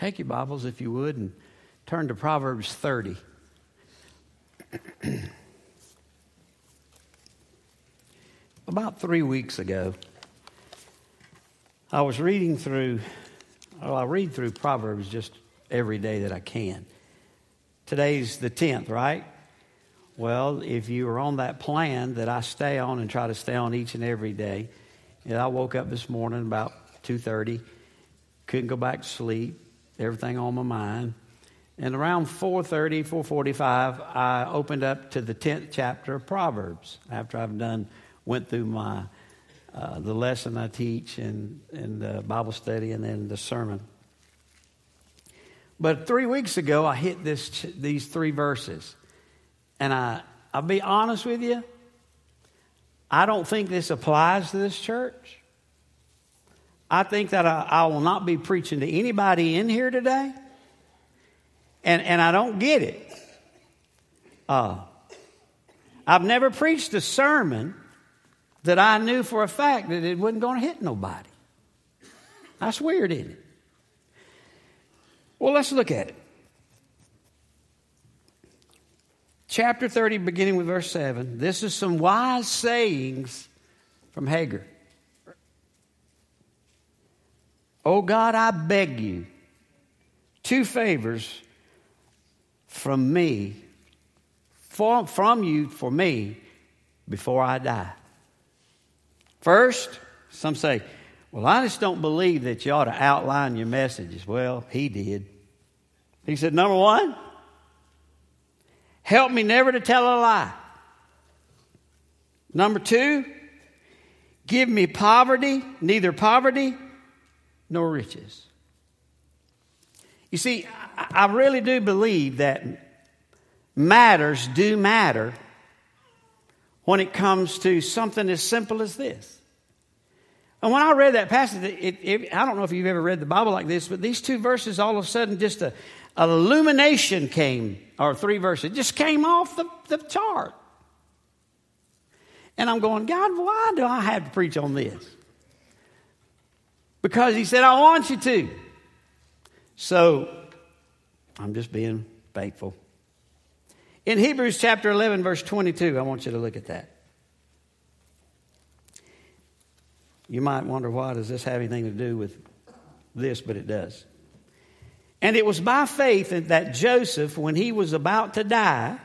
Take your Bibles, if you would, and turn to Proverbs 30. About three weeks ago, I was reading through, well, I read through Proverbs just every day that I can. Today's the 10th, right? Well, if you were on that plan that I stay on and try to stay on each and every day, and I woke up this morning about 2.30, couldn't go back to sleep, everything on my mind. And around 4.30, 4.45, I opened up to the 10th chapter of Proverbs after I've done, went through my, uh, the lesson I teach and, and the Bible study and then the sermon. But three weeks ago, I hit this, these three verses. And I, I'll be honest with you, I don't think this applies to this church. I think that I, I will not be preaching to anybody in here today. And, and I don't get it. Uh, I've never preached a sermon that I knew for a fact that it wasn't going to hit nobody. That's weird, isn't it? Well, let's look at it. Chapter 30, beginning with verse 7. This is some wise sayings from Hagar. Oh God, I beg you, two favors from me, for, from you for me, before I die. First, some say, well, I just don't believe that you ought to outline your messages. Well, he did. He said, number one, help me never to tell a lie. Number two, give me poverty, neither poverty nor riches. You see, I really do believe that matters do matter when it comes to something as simple as this. And when I read that passage, it, it, I don't know if you've ever read the Bible like this, but these two verses, all of a sudden, just a, an illumination came, or three verses, just came off the, the chart. And I'm going, God, why do I have to preach on this? Because he said, I want you to. So I'm just being faithful. In Hebrews chapter 11, verse 22, I want you to look at that. You might wonder why does this have anything to do with this, but it does. And it was by faith that Joseph, when he was about to die,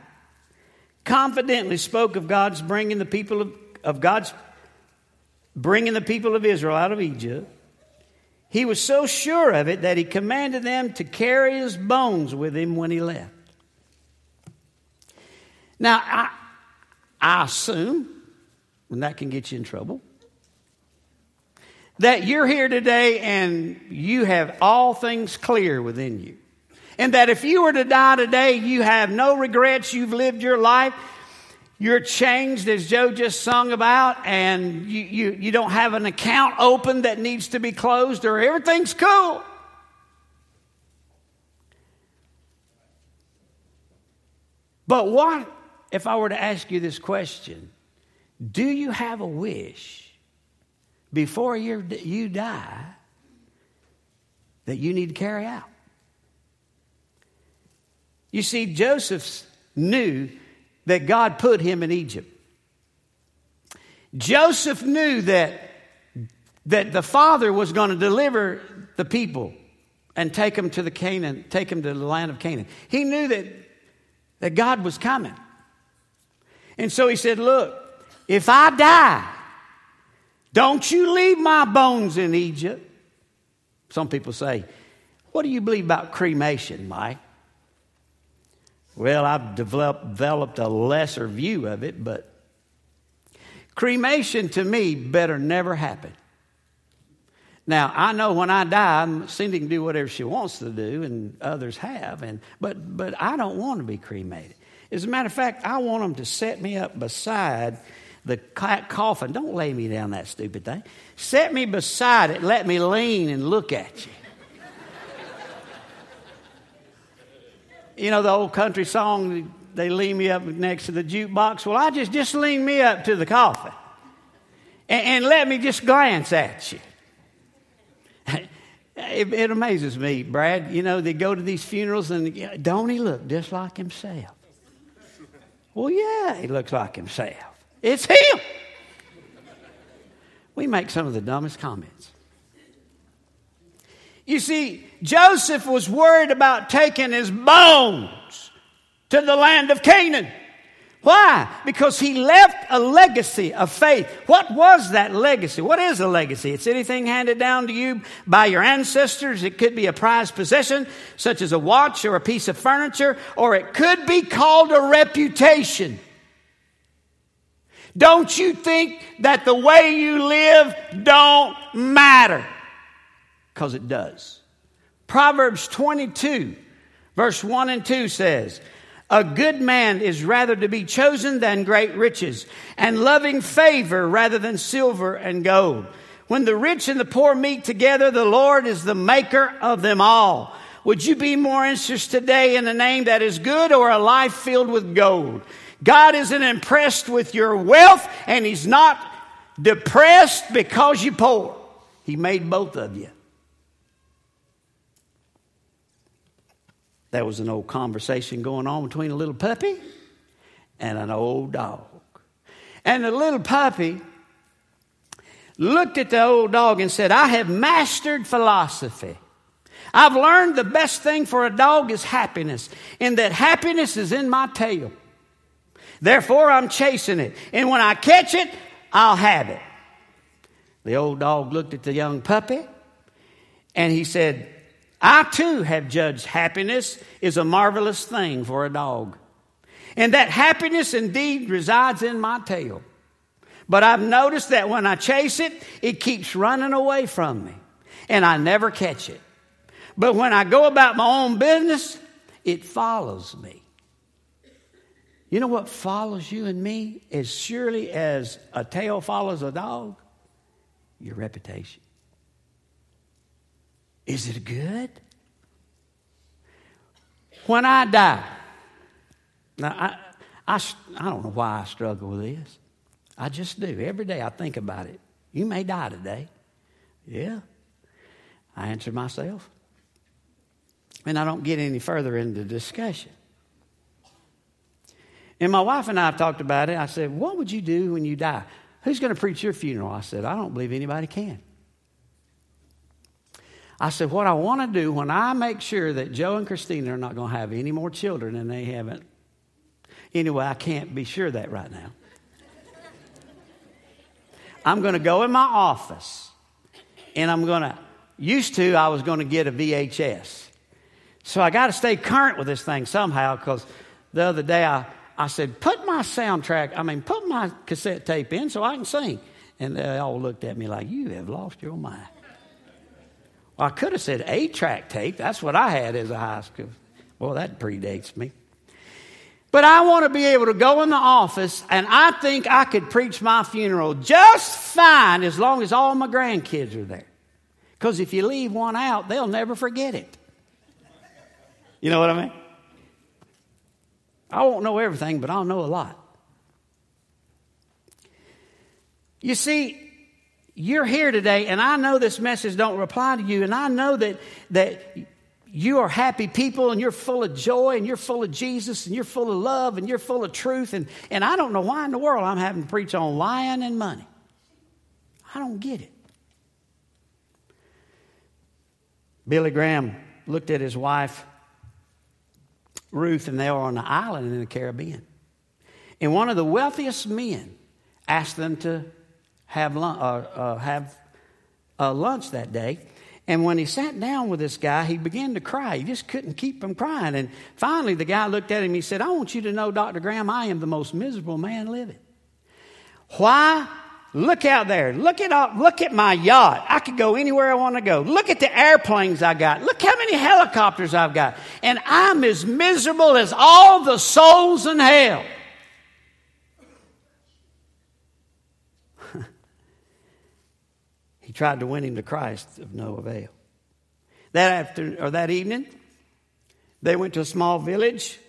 confidently spoke of God's bringing the people of, of God's bringing the people of Israel out of Egypt he was so sure of it that he commanded them to carry his bones with him when he left. Now, I, I assume, and that can get you in trouble, that you're here today and you have all things clear within you. And that if you were to die today, you have no regrets, you've lived your life, you're changed, as Joe just sung about, and you, you, you don't have an account open that needs to be closed, or everything's cool. But what if I were to ask you this question? Do you have a wish before you you die that you need to carry out? You see, Joseph knew that God put him in Egypt. Joseph knew that, that the father was going to deliver the people and take them to the Canaan, take them to the land of Canaan. He knew that, that God was coming. And so he said, Look, if I die, don't you leave my bones in Egypt. Some people say, What do you believe about cremation, Mike? Well, I've developed, developed a lesser view of it, but cremation to me better never happen. Now, I know when I die, Cindy can do whatever she wants to do, and others have, and, but, but I don't want to be cremated. As a matter of fact, I want them to set me up beside the coffin. Don't lay me down that stupid thing. Set me beside it, let me lean and look at you. You know the old country song, they lean me up next to the jukebox. Well, I just, just lean me up to the coffin and, and let me just glance at you. it, it amazes me, Brad. You know, they go to these funerals and don't he look just like himself? Well, yeah, he looks like himself. It's him. We make some of the dumbest comments. You see, Joseph was worried about taking his bones to the land of Canaan. Why? Because he left a legacy of faith. What was that legacy? What is a legacy? It's anything handed down to you by your ancestors. It could be a prized possession, such as a watch or a piece of furniture, or it could be called a reputation. Don't you think that the way you live don't matter? Because it does. Proverbs 22, verse 1 and 2 says, a good man is rather to be chosen than great riches, and loving favor rather than silver and gold. When the rich and the poor meet together, the Lord is the maker of them all. Would you be more interested today in a name that is good or a life filled with gold? God isn't impressed with your wealth, and He's not depressed because you're poor. He made both of you. There was an old conversation going on between a little puppy and an old dog. And the little puppy looked at the old dog and said, I have mastered philosophy. I've learned the best thing for a dog is happiness, and that happiness is in my tail. Therefore, I'm chasing it. And when I catch it, I'll have it. The old dog looked at the young puppy and he said, I too have judged happiness is a marvelous thing for a dog. And that happiness indeed resides in my tail. But I've noticed that when I chase it, it keeps running away from me. And I never catch it. But when I go about my own business, it follows me. You know what follows you and me as surely as a tail follows a dog? Your reputation. Is it good? When I die, now I, I, I don't know why I struggle with this. I just do. Every day I think about it. You may die today. Yeah. I answer myself. And I don't get any further into discussion. And my wife and I talked about it. I said, What would you do when you die? Who's going to preach your funeral? I said, I don't believe anybody can. I said, What I want to do when I make sure that Joe and Christina are not going to have any more children and they haven't. Anyway, I can't be sure that right now. I'm going to go in my office and I'm going to, used to, I was going to get a VHS. So I got to stay current with this thing somehow because the other day I, I said, Put my soundtrack, I mean, put my cassette tape in so I can sing. And they all looked at me like, You have lost your mind. Well, I could have said eight track tape. That's what I had as a high school. Well, that predates me. But I want to be able to go in the office and I think I could preach my funeral just fine as long as all my grandkids are there. Because if you leave one out, they'll never forget it. You know what I mean? I won't know everything, but I'll know a lot. You see, you're here today, and I know this message don't reply to you, and I know that, that you are happy people and you're full of joy and you're full of Jesus and you're full of love and you're full of truth. And, and I don't know why in the world I'm having to preach on lying and money. I don't get it. Billy Graham looked at his wife, Ruth, and they were on an island in the Caribbean. And one of the wealthiest men asked them to have, lunch, uh, uh, have uh, lunch that day. And when he sat down with this guy, he began to cry. He just couldn't keep from crying. And finally, the guy looked at him. He said, I want you to know, Dr. Graham, I am the most miserable man living. Why? Look out there. Look at, look at my yacht. I could go anywhere I want to go. Look at the airplanes I got. Look how many helicopters I've got. And I'm as miserable as all the souls in hell. Tried to win him to Christ of no avail. That after or that evening, they went to a small village.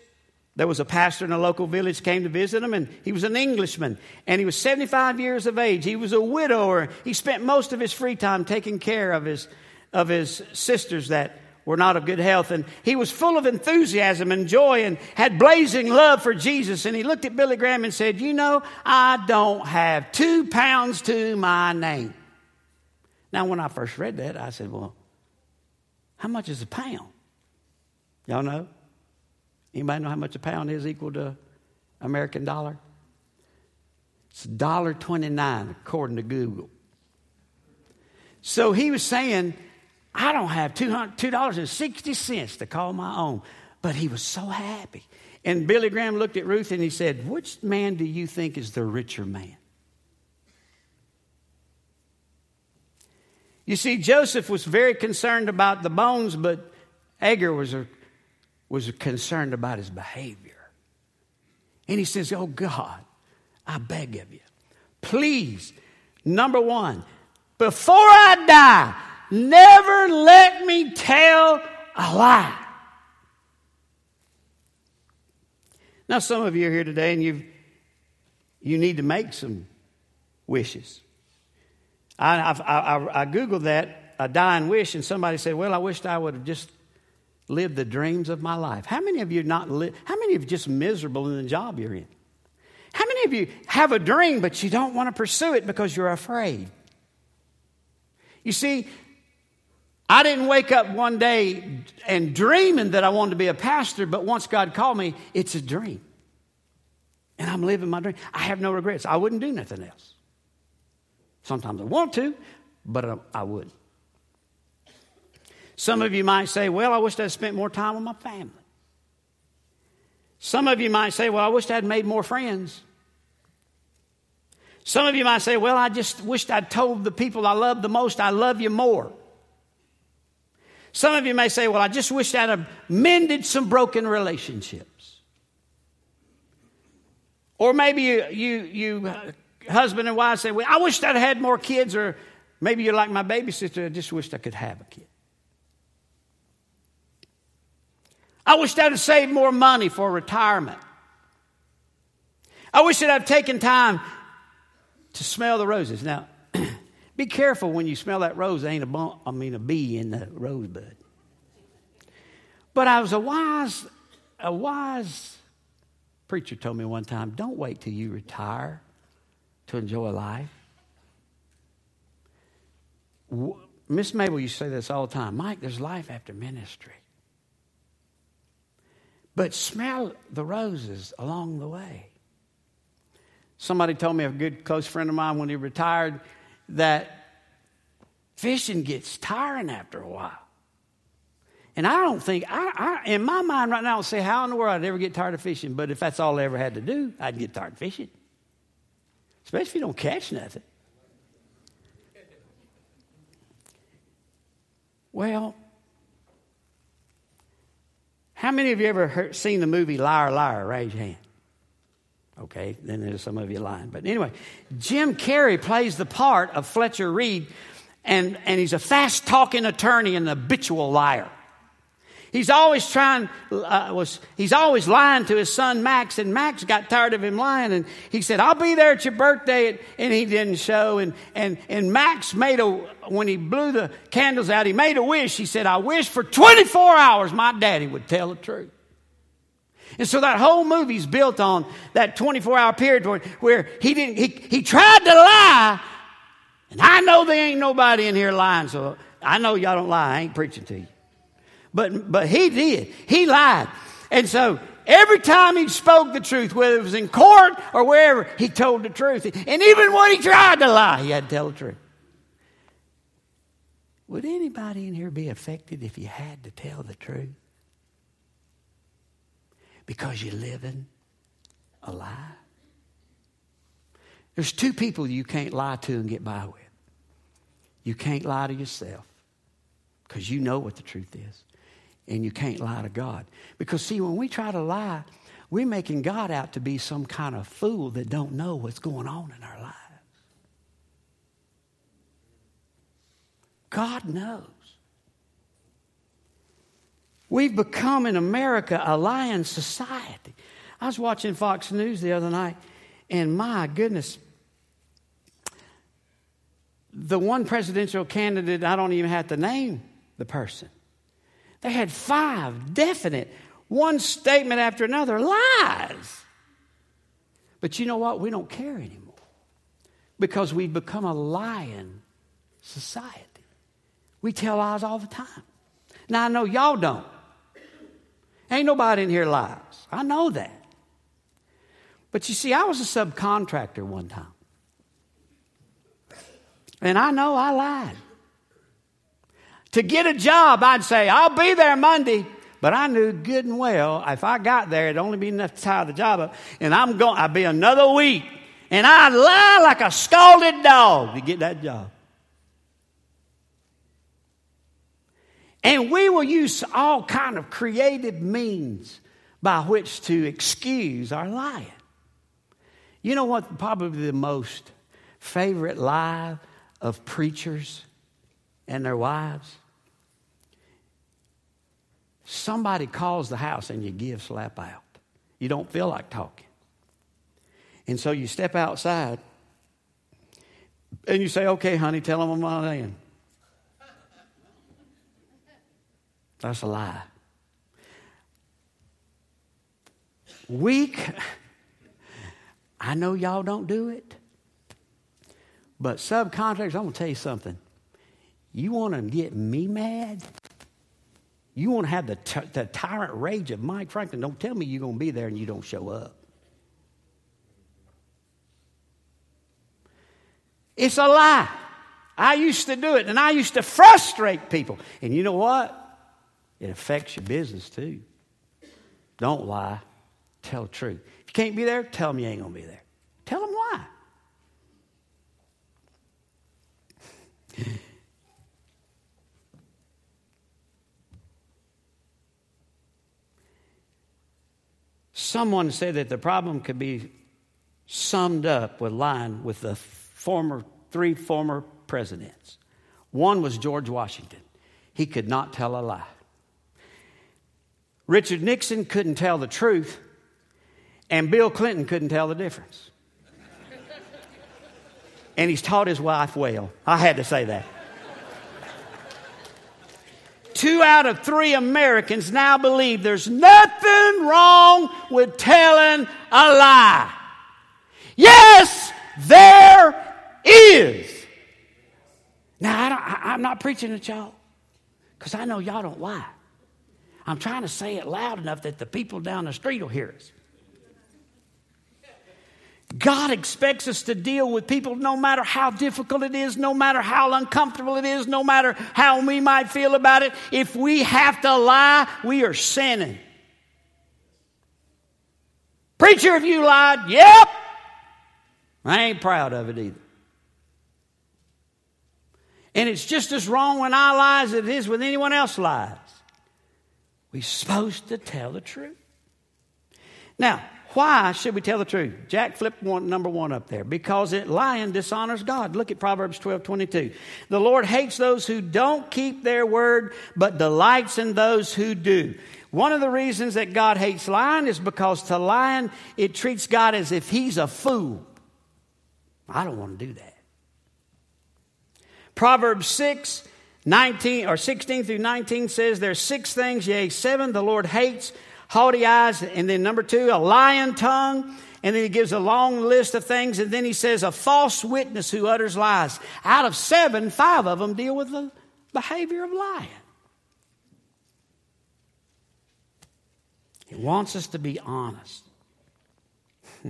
There was a pastor in a local village came to visit him, and he was an Englishman, and he was 75 years of age. He was a widower. He spent most of his free time taking care of his of his sisters that were not of good health. And he was full of enthusiasm and joy and had blazing love for Jesus. And he looked at Billy Graham and said, You know, I don't have two pounds to my name. Now, when I first read that, I said, Well, how much is a pound? Y'all know? Anybody know how much a pound is equal to American dollar? It's $1.29 according to Google. So he was saying, I don't have $2.60 to call my own. But he was so happy. And Billy Graham looked at Ruth and he said, Which man do you think is the richer man? You see, Joseph was very concerned about the bones, but Agur was, a, was concerned about his behavior. And he says, Oh God, I beg of you, please, number one, before I die, never let me tell a lie. Now, some of you are here today and you you need to make some wishes. I, I, I, I Googled that, a dying wish, and somebody said, Well, I wished I would have just lived the dreams of my life. How many of you not li- how many of you just miserable in the job you're in? How many of you have a dream, but you don't want to pursue it because you're afraid? You see, I didn't wake up one day and dreaming that I wanted to be a pastor, but once God called me, it's a dream. And I'm living my dream. I have no regrets. I wouldn't do nothing else. Sometimes I want to, but I wouldn't. Some of you might say, Well, I wish I'd spent more time with my family. Some of you might say, Well, I wish I'd made more friends. Some of you might say, Well, I just wished I'd told the people I love the most, I love you more. Some of you may say, Well, I just wish I'd have mended some broken relationships. Or maybe you, you, you husband and wife say, Well, I wish I'd had more kids, or maybe you're like my baby sister, I just wished I could have a kid. I wish I'd have saved more money for retirement. I wish that I'd taken time to smell the roses. Now, be careful when you smell that rose. There ain't a bump, I mean a bee in the rosebud. But I was a wise, a wise preacher told me one time, don't wait till you retire to enjoy life. Miss Mabel to say this all the time Mike, there's life after ministry. But smell the roses along the way. Somebody told me, a good close friend of mine, when he retired, that fishing gets tiring after a while. And I don't think, I, I, in my mind right now, I don't say how in the world I'd ever get tired of fishing, but if that's all I ever had to do, I'd get tired of fishing especially if you don't catch nothing. Well, how many of you ever heard, seen the movie Liar Liar? Raise your hand. Okay, then there's some of you lying. But anyway, Jim Carrey plays the part of Fletcher Reede, and, and he's a fast talking attorney and an habitual liar. He's always trying, uh, was, he's always lying to his son Max, and Max got tired of him lying, and he said, I'll be there at your birthday, and he didn't show. And, and, and Max made a, when he blew the candles out, he made a wish. He said, I wish for 24 hours my daddy would tell the truth. And so that whole movie's built on that 24 hour period where, where he didn't, he, he tried to lie, and I know there ain't nobody in here lying, so I know y'all don't lie. I ain't preaching to you. But, but he did. He lied. And so every time he spoke the truth, whether it was in court or wherever, he told the truth. And even when he tried to lie, he had to tell the truth. Would anybody in here be affected if you had to tell the truth? Because you're living a lie? There's two people you can't lie to and get by with. You can't lie to yourself because you know what the truth is and you can't lie to God. Because see, when we try to lie, we're making God out to be some kind of fool that don't know what's going on in our lives. God knows. We've become in America a lying society. I was watching Fox News the other night, and my goodness, the one presidential candidate, I don't even have to name the person. They had five definite, one statement after another, lies. But you know what? We don't care anymore because we've become a lying society. We tell lies all the time. Now, I know y'all don't. Ain't nobody in here lies. I know that. But you see, I was a subcontractor one time. And I know I lied. To get a job, I'd say, I'll be there Monday. But I knew good and well if I got there, it'd only be enough to tie the job up. And I'm going, I'd be another week. And I'd lie like a scalded dog to get that job. And we will use all kind of creative means by which to excuse our lying. You know what? Probably the most favorite lie of preachers and their wives? Somebody calls the house and you give slap out. You don't feel like talking. And so you step outside and you say, okay, honey, tell them I'm not in. That's a lie. Weak. I know y'all don't do it. But subcontractors, I'm going to tell you something. You want to get me mad? You want to have the, t- the tyrant rage of Mike Franklin? Don't tell me you're going to be there and you don't show up. It's a lie. I used to do it and I used to frustrate people. And you know what? It affects your business too. Don't lie. Tell the truth. If you can't be there, tell them you ain't going to be there. Tell them why. Someone said that the problem could be summed up with line with the former three former presidents. One was George Washington. He could not tell a lie. Richard Nixon couldn't tell the truth, and Bill Clinton couldn't tell the difference. and he's taught his wife well. I had to say that. Two out of three Americans now believe there's nothing wrong with telling a lie. Yes, there is. Now, I am not preaching at y'all because I know y'all don't lie. I'm trying to say it loud enough that the people down the street will hear us. God expects us to deal with people no matter how difficult it is, no matter how uncomfortable it is, no matter how we might feel about it. If we have to lie, we are sinning. Preacher, if you lied, yep. I ain't proud of it either. And it's just as wrong when I lie as it is when anyone else lies. We're supposed to tell the truth. Now, why should we tell the truth? Jack flipped one, number one up there. Because it lying dishonors God. Look at Proverbs 12 22. The Lord hates those who don't keep their word, but delights in those who do. One of the reasons that God hates lying is because to lying, it treats God as if he's a fool. I don't want to do that. Proverbs 6 19 or 16 through 19 says there's six things, yea, seven the Lord hates haughty eyes, and then number two, a lying tongue. And then he gives a long list of things, and then he says a false witness who utters lies. Out of seven, five of them deal with the behavior of lying. He wants us to be honest.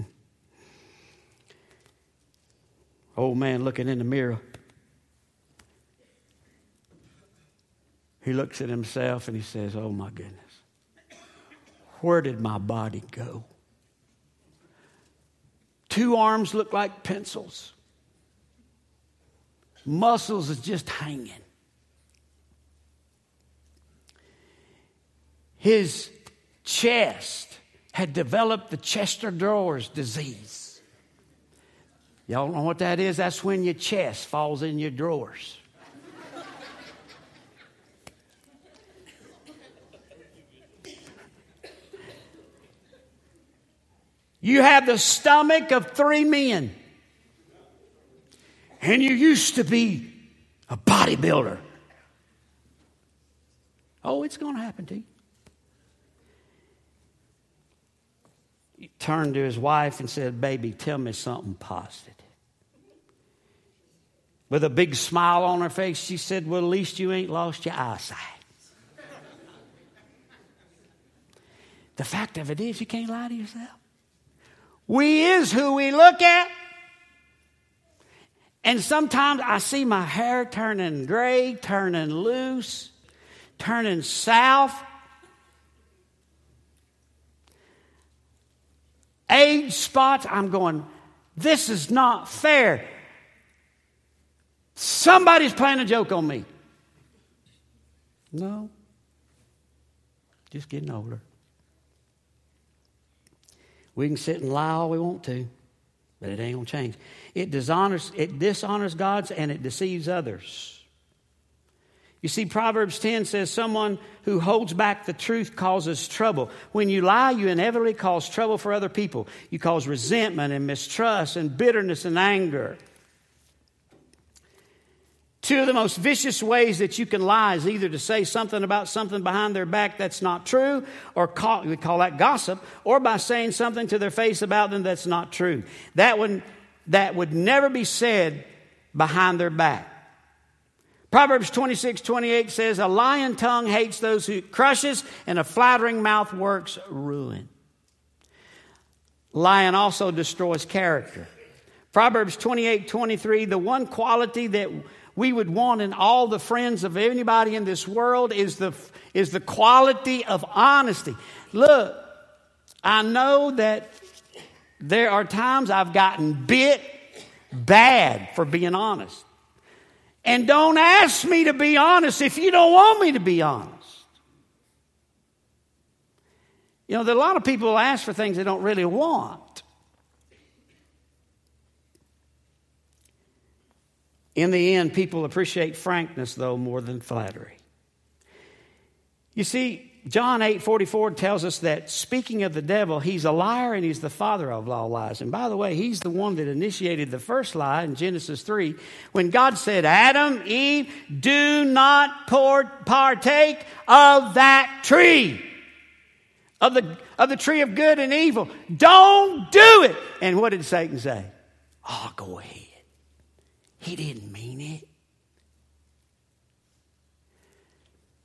Old man looking in the mirror. He looks at himself and he says, Oh my goodness. Where did my body go? Two arms look like pencils. Muscles is just hanging. His chest had developed the Chester-Drawers disease. Y'all know what that is? That's when your chest falls in your drawers. You have the stomach of three men. and you used to be a bodybuilder. Oh, it's going to happen to you. He turned to his wife and said, Baby, tell me something positive. With a big smile on her face, she said, Well, at least you ain't lost your eyesight. the fact of it is, you can't lie to yourself. We is who we look at. And sometimes I see my hair turning gray, turning loose, turning south. Age spots, I'm going, this is not fair. Somebody's playing a joke on me. No, just getting older. We can sit and lie all we want to, but it ain't gonna change. It dishonors, it dishonors God's and it deceives others. You see, Proverbs 10 says, Someone who holds back the truth causes trouble. When you lie, you inevitably cause trouble for other people. You cause resentment and mistrust and bitterness and anger. Two of the most vicious ways that you can lie is either to say something about something behind their back that's not true, or call, we call that gossip, or by saying something to their face about them that's not true. That would, that would never be said behind their back. Proverbs 26, 28 says, A lying tongue hates those who crushes, and a flattering mouth works ruin. Lying also destroys character. Proverbs 28, 23, the one quality that we would want in all the friends of anybody in this world is the, is the quality of honesty. Look, I know that there are times I've gotten bit bad for being honest. And don't ask me to be honest if you don't want me to be honest. You know, there are a lot of people ask for things they don't really want. In the end, people appreciate frankness, though, more than flattery. You see, John 8 44 tells us that speaking of the devil, he's a liar and he's the father of all lies. And by the way, he's the one that initiated the first lie in Genesis 3 when God said, Adam, Eve, do not partake of that tree, of the, of the tree of good and evil. Don't do it. And what did Satan say? Oh, go ahead. He didn't mean it.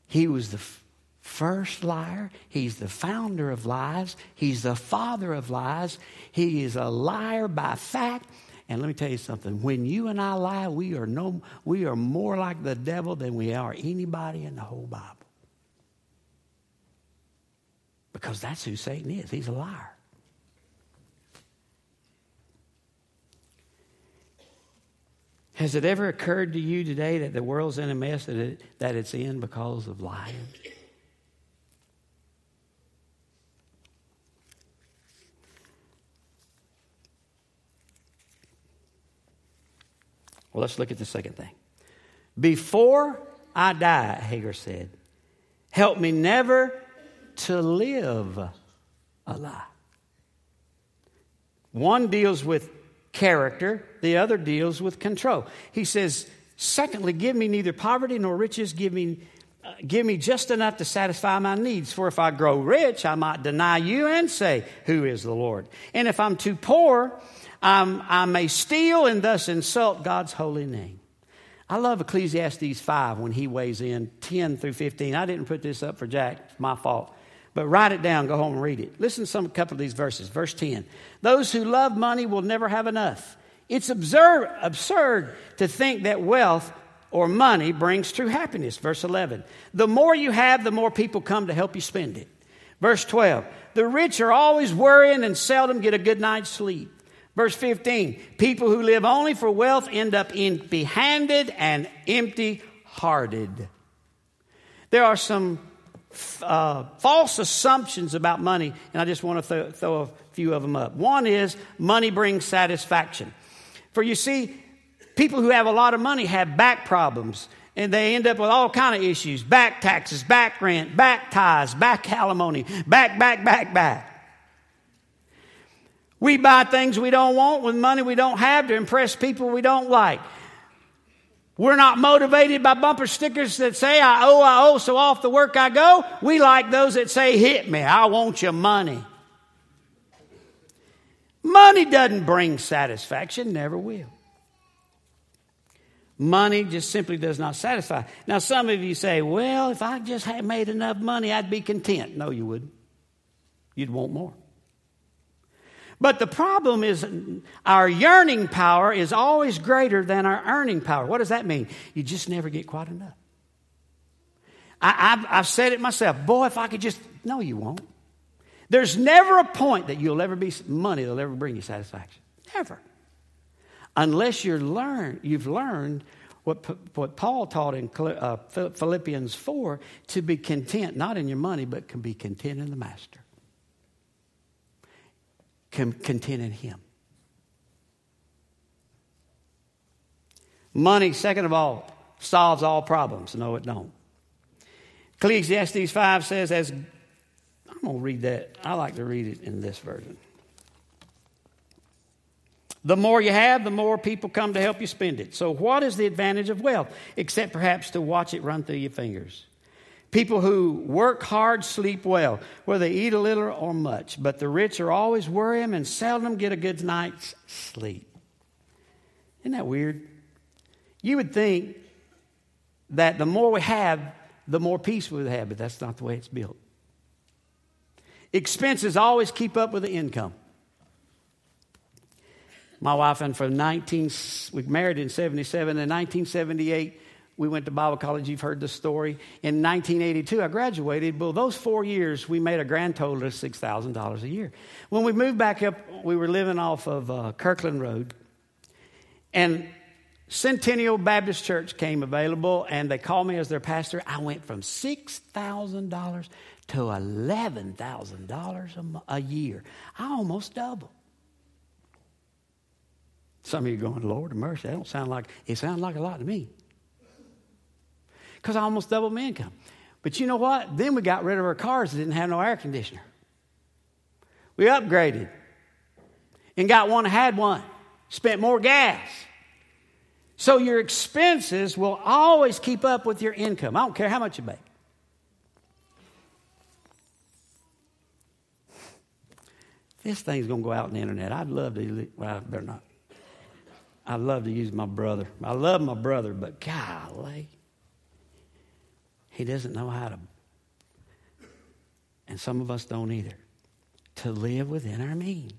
He was the first liar. He's the founder of lies. He's the father of lies. He is a liar by fact. And let me tell you something. When you and I lie, we are no we are more like the devil than we are anybody in the whole Bible. Because that's who Satan is. He's a liar. Has it ever occurred to you today that the world's in a mess that, it, that it's in because of lying? Well, let's look at the second thing. Before I die, Hagar said, help me never to live a lie. One deals with character, the other deals with control. He says, Secondly, give me neither poverty nor riches, give me, uh, give me just enough to satisfy my needs. For if I grow rich, I might deny you and say, Who is the Lord? And if I'm too poor, I'm, I may steal and thus insult God's holy name. I love Ecclesiastes 5 when he weighs in 10 through 15. I didn't put this up for Jack, it's my fault. But write it down, go home and read it. Listen to some couple of these verses. Verse 10. Those who love money will never have enough. It's absurd, absurd to think that wealth or money brings true happiness. Verse 11. The more you have, the more people come to help you spend it. Verse 12. The rich are always worrying and seldom get a good night's sleep. Verse 15. People who live only for wealth end up empty handed and empty hearted. There are some uh, false assumptions about money, and I just want to th- throw a few of them up. One is money brings satisfaction. For you see, people who have a lot of money have back problems, and they end up with all kind of issues: back taxes, back rent, back ties, back alimony, back, back, back, back. We buy things we don't want with money we don't have to impress people we don't like. We're not motivated by bumper stickers that say, I owe, I owe, so off the work I go. We like those that say, hit me, I want your money. Money doesn't bring satisfaction, never will. Money just simply does not satisfy. Now, some of you say, well, if I just had made enough money, I'd be content. No, you wouldn't. You'd want more. But the problem is our yearning power is always greater than our earning power. What does that mean? You just never get quite enough. I, have said it myself. Boy, if I could just. No, you won't. There's never a point that you'll ever be money that'll ever bring you satisfaction. Never unless you're learn, you've learned what, what Paul taught in uh, Philippians 4 to be content, not in your money, but can be content in the Master. Content in Him. Money, second of all, solves all problems. No, it don't. Ecclesiastes 5 says, as I'm going to read that. I like to read it in this version. The more you have, the more people come to help you spend it. So, what is the advantage of wealth? Except perhaps to watch it run through your fingers. People who work hard sleep well, whether they eat a little or much, but the rich are always worrying and seldom get a good night's sleep. Isn't that weird? You would think that the more we have, the more peace we would have, but that's not the way it's built. Expenses always keep up with the income. My wife and from 19, we married in 77. In 1978, we went to Bible college. You've heard the story. In 1982, I graduated. Well, those four years, we made a grand total of $6,000 a year. When we moved back up, we were living off of uh, Kirkland Road. And Centennial Baptist Church came available, and they called me as their pastor. I went from $6,000 to $11,000 a year. I almost doubled. Some of you going, Lord of mercy, that don't sound like, it sounds like a lot to me. Because I almost doubled my income. But you know what? Then we got rid of our cars that didn't have no air conditioner. We upgraded and got one had one, spent more gas. So your expenses will always keep up with your income. I don't care how much you make. This thing's going to go out on the internet. I'd love to, well, I better not. I love to use my brother. I love my brother, but golly, he doesn't know how to, and some of us don't either, to live within our means.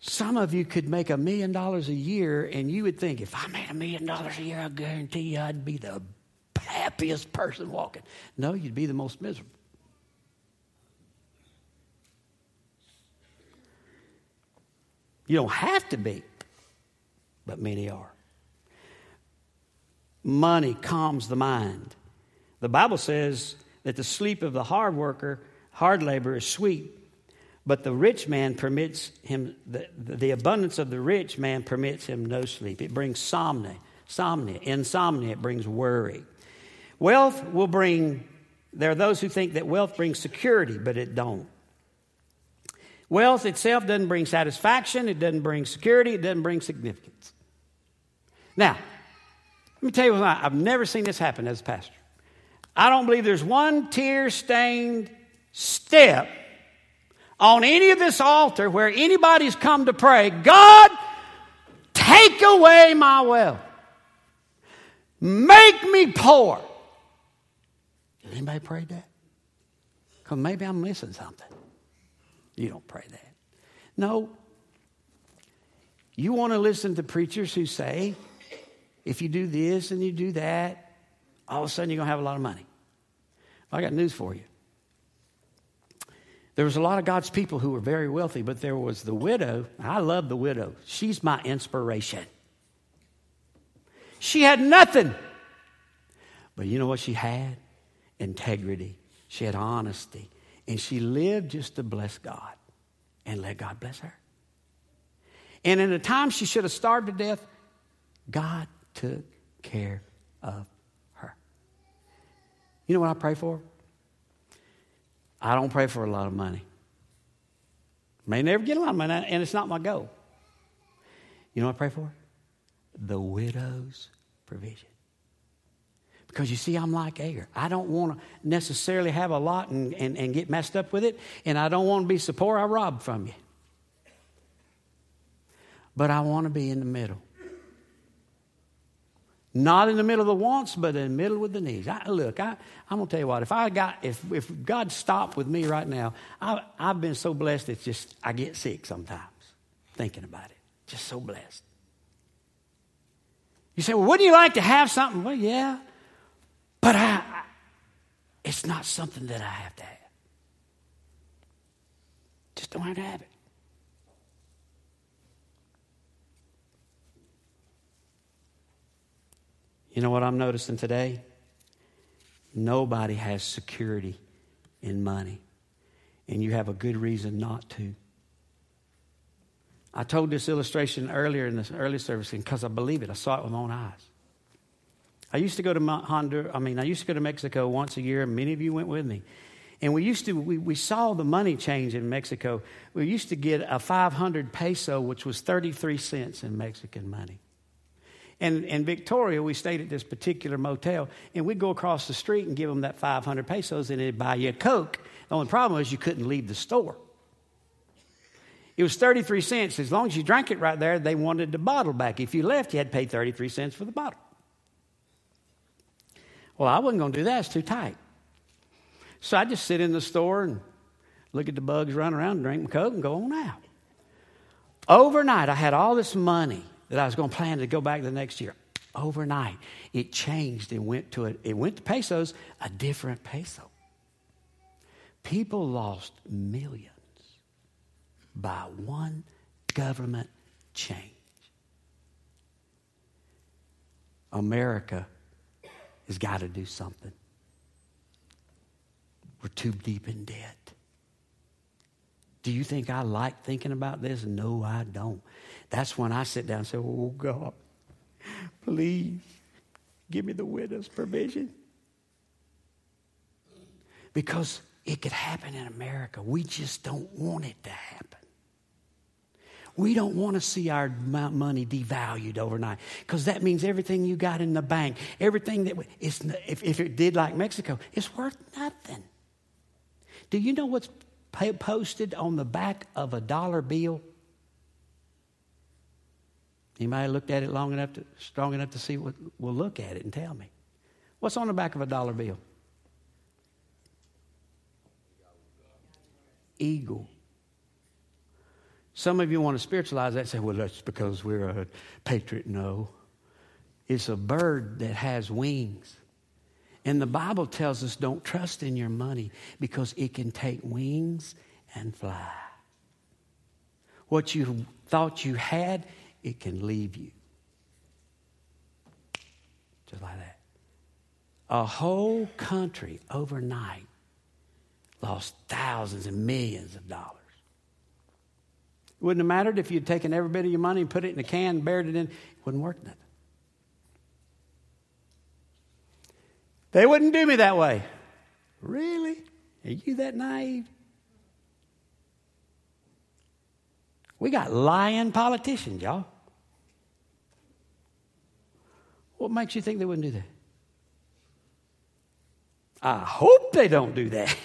Some of you could make a million dollars a year, and you would think, if I made a million dollars a year, I guarantee you I'd be the happiest person walking. No, you'd be the most miserable. You don't have to be, but many are. Money calms the mind. The Bible says that the sleep of the hard worker, hard labor, is sweet, but the rich man permits him, the, the abundance of the rich man permits him no sleep. It brings somnia, somnia, insomnia, it brings worry. Wealth will bring, there are those who think that wealth brings security, but it don't. Wealth itself doesn't bring satisfaction, it doesn't bring security, it doesn't bring significance. Now, let me tell you I've never seen this happen as a pastor. I don't believe there's one tear stained step on any of this altar where anybody's come to pray, God, take away my wealth. Make me poor. Anybody pray that? Because maybe I'm missing something. You don't pray that. No. You want to listen to preachers who say, if you do this and you do that, all of a sudden you're going to have a lot of money. Well, I got news for you. There was a lot of God's people who were very wealthy, but there was the widow. I love the widow. She's my inspiration. She had nothing. But you know what she had? Integrity. She had honesty. And she lived just to bless God and let God bless her. And in a time she should have starved to death, God took care of her. You know what I pray for? I don't pray for a lot of money. May never get a lot of money, and it's not my goal. You know what I pray for? the widow's provision. Because you see, I'm like Agur. I don't want to necessarily have a lot and, and, and get messed up with it, and I don't want to be so poor I rob from you. But I want to be in the middle. Not in the middle of the wants, but in the middle with the needs. I, look, I, I'm gonna tell you what. If I got, if if God stopped with me right now, I, I've been so blessed. It's just I get sick sometimes thinking about it. Just so blessed. You say, well, wouldn't you like to have something? Well, yeah, but I, I it's not something that I have to have. Just don't have to have it. You know what I'm noticing today? Nobody has security in money, and you have a good reason not to. I told this illustration earlier in this early service because I believe it. I saw it with my own eyes. I used to go to Honduras, I mean, I used to go to Mexico once a year, many of you went with me. And we used to, we, we saw the money change in Mexico. We used to get a 500 peso, which was 33 cents in Mexican money. And in Victoria, we stayed at this particular motel, and we'd go across the street and give them that 500 pesos, and they'd buy you a Coke. The only problem was you couldn't leave the store. It was 33 cents. As long as you drank it right there, they wanted the bottle back. If you left, you had to pay 33 cents for the bottle. Well, I wasn't going to do that. It's too tight. So I just sit in the store and look at the bugs run around, drink my Coke, and go on out. Overnight, I had all this money that I was going to plan to go back the next year. Overnight, it changed and went to a, it went to pesos, a different peso. People lost millions by one government change. America has got to do something. We're too deep in debt. Do you think I like thinking about this? No, I don't. That's when I sit down and say, Oh God, please give me the widow's provision. Because it could happen in America. We just don't want it to happen. We don't want to see our money devalued overnight because that means everything you got in the bank, everything that it's, if, if it did like Mexico, it's worth nothing. Do you know what's posted on the back of a dollar bill? Anybody looked at it long enough to, strong enough to see what will look at it and tell me. What's on the back of a dollar bill? Eagle. Some of you want to spiritualize that and say, well, that's because we're a patriot. No. It's a bird that has wings. And the Bible tells us don't trust in your money because it can take wings and fly. What you thought you had, it can leave you. Just like that. A whole country overnight lost thousands and millions of dollars. It wouldn't have mattered if you'd taken every bit of your money and put it in a can and buried it in. It wouldn't work nothing. They wouldn't do me that way. Really? Are you that naive? We got lying politicians, y'all. What makes you think they wouldn't do that? I hope they don't do that.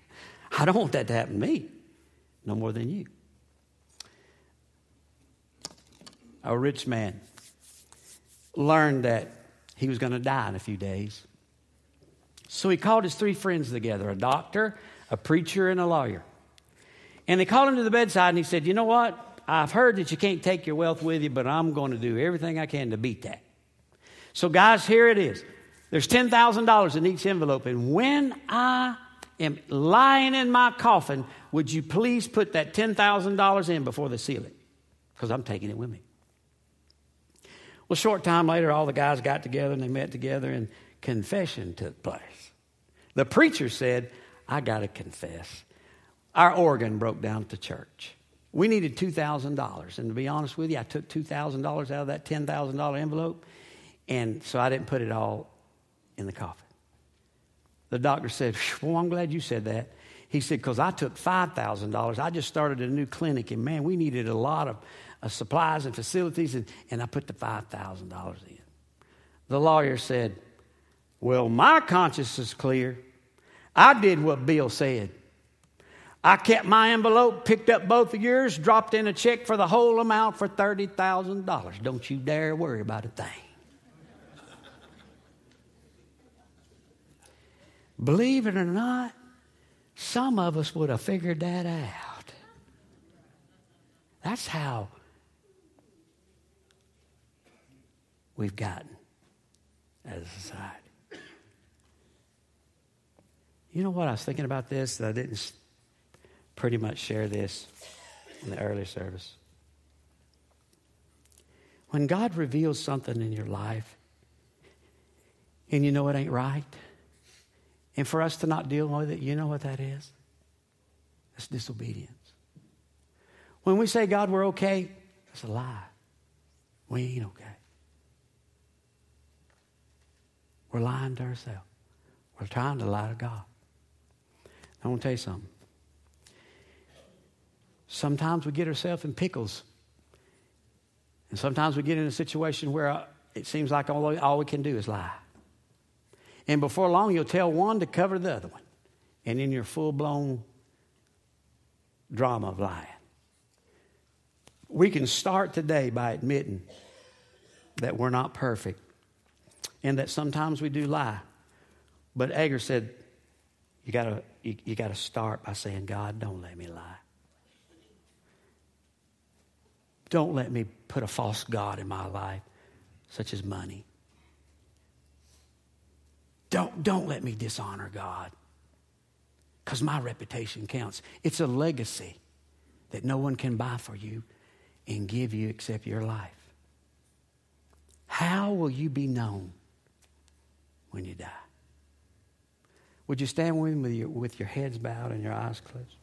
I don't want that to happen to me, no more than you. A rich man learned that he was going to die in a few days. So he called his three friends together a doctor, a preacher, and a lawyer. And they called him to the bedside and he said, You know what? I've heard that you can't take your wealth with you, but I'm going to do everything I can to beat that. So, guys, here it is. There's $10,000 in each envelope. And when I am lying in my coffin, would you please put that $10,000 in before they seal it? Because I'm taking it with me. Well, short time later, all the guys got together and they met together, and confession took place. The preacher said, I got to confess. Our organ broke down at the church. We needed $2,000. And to be honest with you, I took $2,000 out of that $10,000 envelope and so I didn't put it all in the coffin. The doctor said, Well, I'm glad you said that. He said, Because I took $5,000. I just started a new clinic, and man, we needed a lot of of supplies and facilities, and, and I put the $5,000 in. The lawyer said, Well, my conscience is clear. I did what Bill said. I kept my envelope, picked up both of yours, dropped in a check for the whole amount for $30,000. Don't you dare worry about a thing. Believe it or not, some of us would have figured that out. That's how we've gotten as a society. You know what? I was thinking about this. I didn't pretty much share this in the early service. When God reveals something in your life and you know it ain't right, and for us to not deal with it, you know what that is? That's disobedience. When we say, God, we're okay, that's a lie. We ain't okay. We're lying to ourselves. We're trying to lie to God. I want to tell you something. Sometimes we get ourselves in pickles. And sometimes we get in a situation where uh, it seems like all, all we can do is lie. And before long, you'll tell one to cover the other one. And in your full blown drama of lying. We can start today by admitting that we're not perfect and that sometimes we do lie. But Agur said, you gotta, you, you gotta start by saying, God, don't let me lie. Don't let me put a false God in my life, such as money. Don't, don't let me dishonor God because my reputation counts. It's a legacy that no one can buy for you and give you except your life. How will you be known when you die? Would you stand with me with your, heads bowed and your eyes closed?